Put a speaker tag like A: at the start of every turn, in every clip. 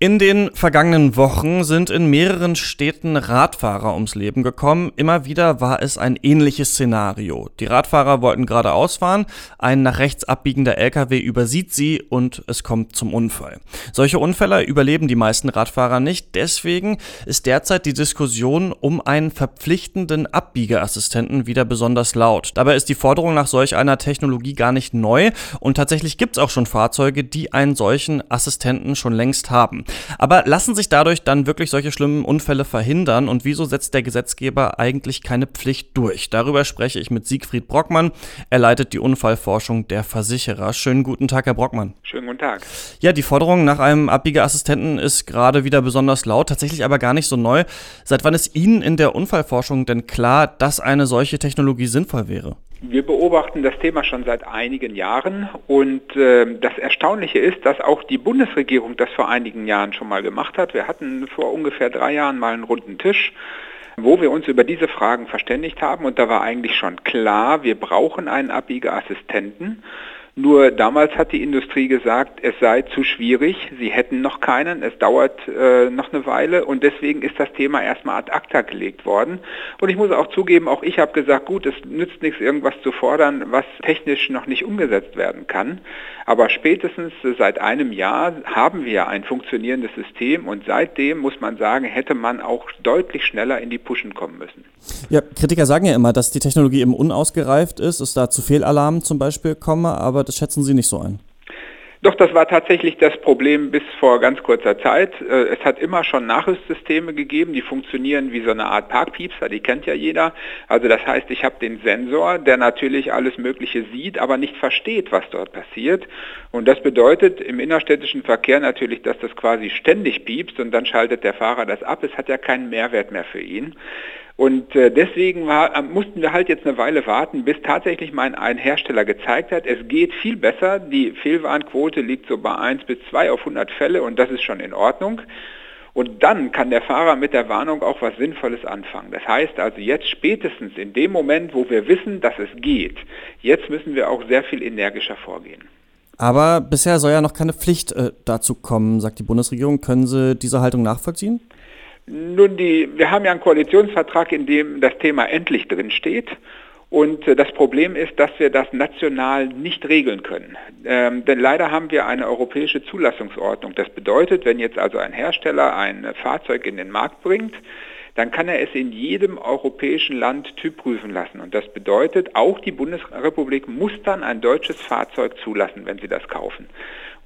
A: In den vergangenen Wochen sind in mehreren Städten Radfahrer ums Leben gekommen. Immer wieder war es ein ähnliches Szenario. Die Radfahrer wollten geradeaus fahren, ein nach rechts abbiegender LKW übersieht sie und es kommt zum Unfall. Solche Unfälle überleben die meisten Radfahrer nicht. Deswegen ist derzeit die Diskussion um einen verpflichtenden Abbiegeassistenten wieder besonders laut. Dabei ist die Forderung nach solch einer Technologie gar nicht neu und tatsächlich gibt es auch schon Fahrzeuge, die einen solchen Assistenten schon längst haben. Aber lassen sich dadurch dann wirklich solche schlimmen Unfälle verhindern und wieso setzt der Gesetzgeber eigentlich keine Pflicht durch? Darüber spreche ich mit Siegfried Brockmann. Er leitet die Unfallforschung der Versicherer. Schönen guten Tag, Herr Brockmann.
B: Schönen guten Tag.
A: Ja, die Forderung nach einem Abbiegeassistenten ist gerade wieder besonders laut, tatsächlich aber gar nicht so neu. Seit wann ist Ihnen in der Unfallforschung denn klar, dass eine solche Technologie sinnvoll wäre?
B: Wir beobachten das Thema schon seit einigen Jahren und äh, das Erstaunliche ist, dass auch die Bundesregierung das vor einigen Jahren schon mal gemacht hat. Wir hatten vor ungefähr drei Jahren mal einen runden Tisch, wo wir uns über diese Fragen verständigt haben und da war eigentlich schon klar, wir brauchen einen Abbiegeassistenten. Nur damals hat die Industrie gesagt, es sei zu schwierig, sie hätten noch keinen, es dauert äh, noch eine Weile und deswegen ist das Thema erstmal ad acta gelegt worden. Und ich muss auch zugeben, auch ich habe gesagt, gut, es nützt nichts, irgendwas zu fordern, was technisch noch nicht umgesetzt werden kann. Aber spätestens seit einem Jahr haben wir ein funktionierendes System und seitdem muss man sagen, hätte man auch deutlich schneller in die Pushen kommen müssen.
A: Ja, Kritiker sagen ja immer, dass die Technologie eben unausgereift ist, es da zu Fehlalarmen zum Beispiel komme, aber das schätzen Sie nicht so ein.
B: Doch, das war tatsächlich das Problem bis vor ganz kurzer Zeit. Äh, es hat immer schon Nachrüstsysteme gegeben, die funktionieren wie so eine Art Parkpiepser, die kennt ja jeder. Also das heißt, ich habe den Sensor, der natürlich alles Mögliche sieht, aber nicht versteht, was dort passiert. Und das bedeutet im innerstädtischen Verkehr natürlich, dass das quasi ständig piepst und dann schaltet der Fahrer das ab. Es hat ja keinen Mehrwert mehr für ihn. Und äh, deswegen war, äh, mussten wir halt jetzt eine Weile warten, bis tatsächlich mal ein Hersteller gezeigt hat, es geht viel besser. Die Fehlwarnquote liegt so bei 1 bis 2 auf 100 Fälle und das ist schon in Ordnung. Und dann kann der Fahrer mit der Warnung auch was Sinnvolles anfangen. Das heißt also jetzt spätestens in dem Moment, wo wir wissen, dass es geht, jetzt müssen wir auch sehr viel energischer vorgehen.
A: Aber bisher soll ja noch keine Pflicht äh, dazu kommen, sagt die Bundesregierung. Können Sie diese Haltung nachvollziehen?
B: Nun, die, wir haben ja einen Koalitionsvertrag, in dem das Thema endlich drin steht. Und äh, das Problem ist, dass wir das national nicht regeln können. Ähm, denn leider haben wir eine europäische Zulassungsordnung. Das bedeutet, wenn jetzt also ein Hersteller ein Fahrzeug in den Markt bringt, dann kann er es in jedem europäischen Land typprüfen lassen. Und das bedeutet, auch die Bundesrepublik muss dann ein deutsches Fahrzeug zulassen, wenn sie das kaufen.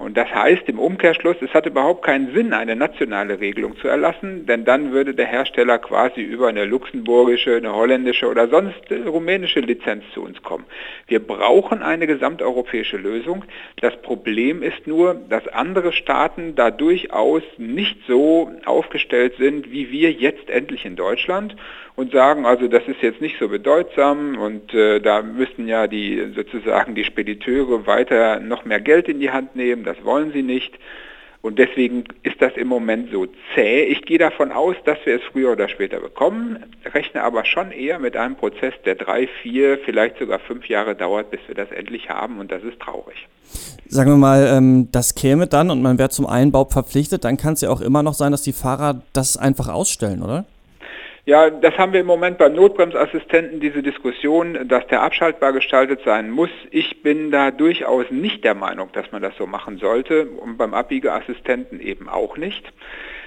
B: Und das heißt im Umkehrschluss, es hat überhaupt keinen Sinn, eine nationale Regelung zu erlassen, denn dann würde der Hersteller quasi über eine luxemburgische, eine holländische oder sonst rumänische Lizenz zu uns kommen. Wir brauchen eine gesamteuropäische Lösung. Das Problem ist nur, dass andere Staaten da durchaus nicht so aufgestellt sind, wie wir jetzt endlich in Deutschland und sagen, also das ist jetzt nicht so bedeutsam und äh, da müssten ja die sozusagen die Spediteure weiter noch mehr Geld in die Hand nehmen das wollen sie nicht. Und deswegen ist das im Moment so zäh. Ich gehe davon aus, dass wir es früher oder später bekommen, rechne aber schon eher mit einem Prozess, der drei, vier, vielleicht sogar fünf Jahre dauert, bis wir das endlich haben und das ist traurig.
A: Sagen wir mal, ähm, das käme dann und man wäre zum Einbau verpflichtet, dann kann es ja auch immer noch sein, dass die Fahrer das einfach ausstellen, oder?
B: Ja, das haben wir im Moment beim Notbremsassistenten, diese Diskussion, dass der abschaltbar gestaltet sein muss. Ich bin da durchaus nicht der Meinung, dass man das so machen sollte und beim Abbiegeassistenten eben auch nicht.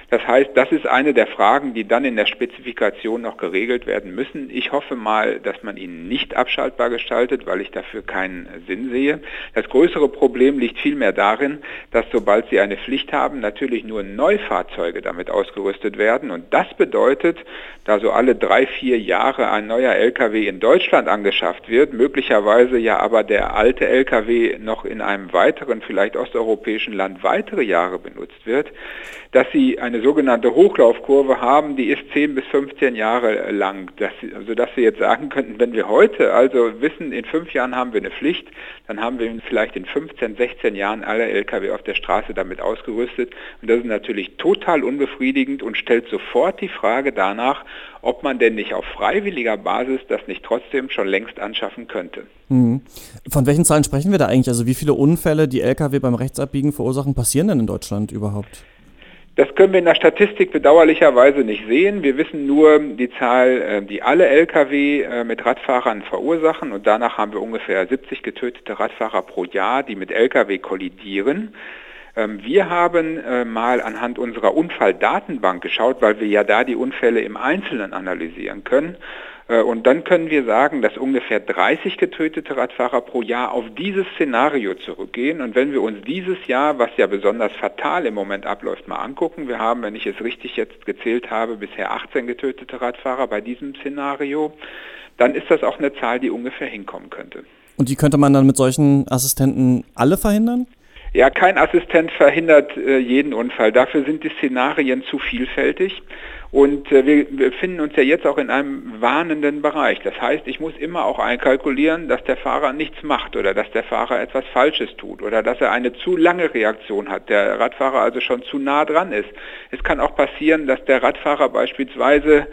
B: Das heißt, das ist eine der Fragen, die dann in der Spezifikation noch geregelt werden müssen. Ich hoffe mal, dass man ihn nicht abschaltbar gestaltet, weil ich dafür keinen Sinn sehe. Das größere Problem liegt vielmehr darin, dass sobald Sie eine Pflicht haben, natürlich nur Neufahrzeuge damit ausgerüstet werden. Und das bedeutet, da so alle drei, vier Jahre ein neuer Lkw in Deutschland angeschafft wird, möglicherweise ja aber der alte Lkw noch in einem weiteren, vielleicht osteuropäischen Land weitere Jahre benutzt wird, dass Sie eine eine sogenannte Hochlaufkurve haben, die ist 10 bis 15 Jahre lang, dass, sodass wir jetzt sagen könnten, wenn wir heute also wissen, in fünf Jahren haben wir eine Pflicht, dann haben wir vielleicht in 15, 16 Jahren alle Lkw auf der Straße damit ausgerüstet. Und das ist natürlich total unbefriedigend und stellt sofort die Frage danach, ob man denn nicht auf freiwilliger Basis das nicht trotzdem schon längst anschaffen könnte.
A: Mhm. Von welchen Zahlen sprechen wir da eigentlich? Also wie viele Unfälle, die Lkw beim Rechtsabbiegen verursachen, passieren denn in Deutschland überhaupt?
B: Das können wir in der Statistik bedauerlicherweise nicht sehen. Wir wissen nur die Zahl, äh, die alle Lkw äh, mit Radfahrern verursachen und danach haben wir ungefähr 70 getötete Radfahrer pro Jahr, die mit Lkw kollidieren. Ähm, wir haben äh, mal anhand unserer Unfalldatenbank geschaut, weil wir ja da die Unfälle im Einzelnen analysieren können. Äh, und dann können wir sagen, dass ungefähr 30 getötete Radfahrer pro Jahr auf dieses Szenario zurückgehen. Und wenn wir uns dieses Jahr, was ja besonders fatal im Moment abläuft, mal angucken, wir haben, wenn ich es richtig jetzt gezählt habe, bisher 18 getötete Radfahrer bei diesem Szenario, dann ist das auch eine Zahl, die ungefähr hinkommen könnte.
A: Und die könnte man dann mit solchen Assistenten alle verhindern?
B: Ja, kein Assistent verhindert äh, jeden Unfall. Dafür sind die Szenarien zu vielfältig. Und äh, wir befinden uns ja jetzt auch in einem warnenden Bereich. Das heißt, ich muss immer auch einkalkulieren, dass der Fahrer nichts macht oder dass der Fahrer etwas Falsches tut oder dass er eine zu lange Reaktion hat, der Radfahrer also schon zu nah dran ist. Es kann auch passieren, dass der Radfahrer beispielsweise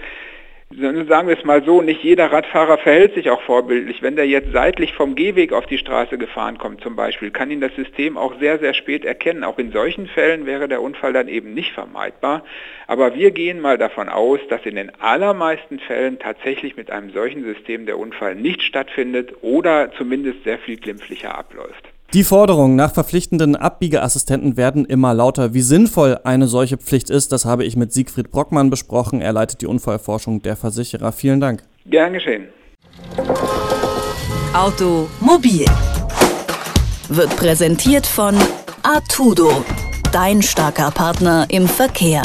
B: sagen wir es mal so, nicht jeder Radfahrer verhält sich auch vorbildlich. Wenn der jetzt seitlich vom Gehweg auf die Straße gefahren kommt zum Beispiel, kann ihn das System auch sehr, sehr spät erkennen. Auch in solchen Fällen wäre der Unfall dann eben nicht vermeidbar. Aber wir gehen mal davon aus, dass in den allermeisten Fällen tatsächlich mit einem solchen System der Unfall nicht stattfindet oder zumindest sehr viel glimpflicher abläuft.
A: Die Forderungen nach verpflichtenden Abbiegeassistenten werden immer lauter. Wie sinnvoll eine solche Pflicht ist, das habe ich mit Siegfried Brockmann besprochen. Er leitet die Unfallforschung der Versicherer. Vielen Dank.
B: Gern geschehen.
C: Automobil wird präsentiert von Artudo, dein starker Partner im Verkehr.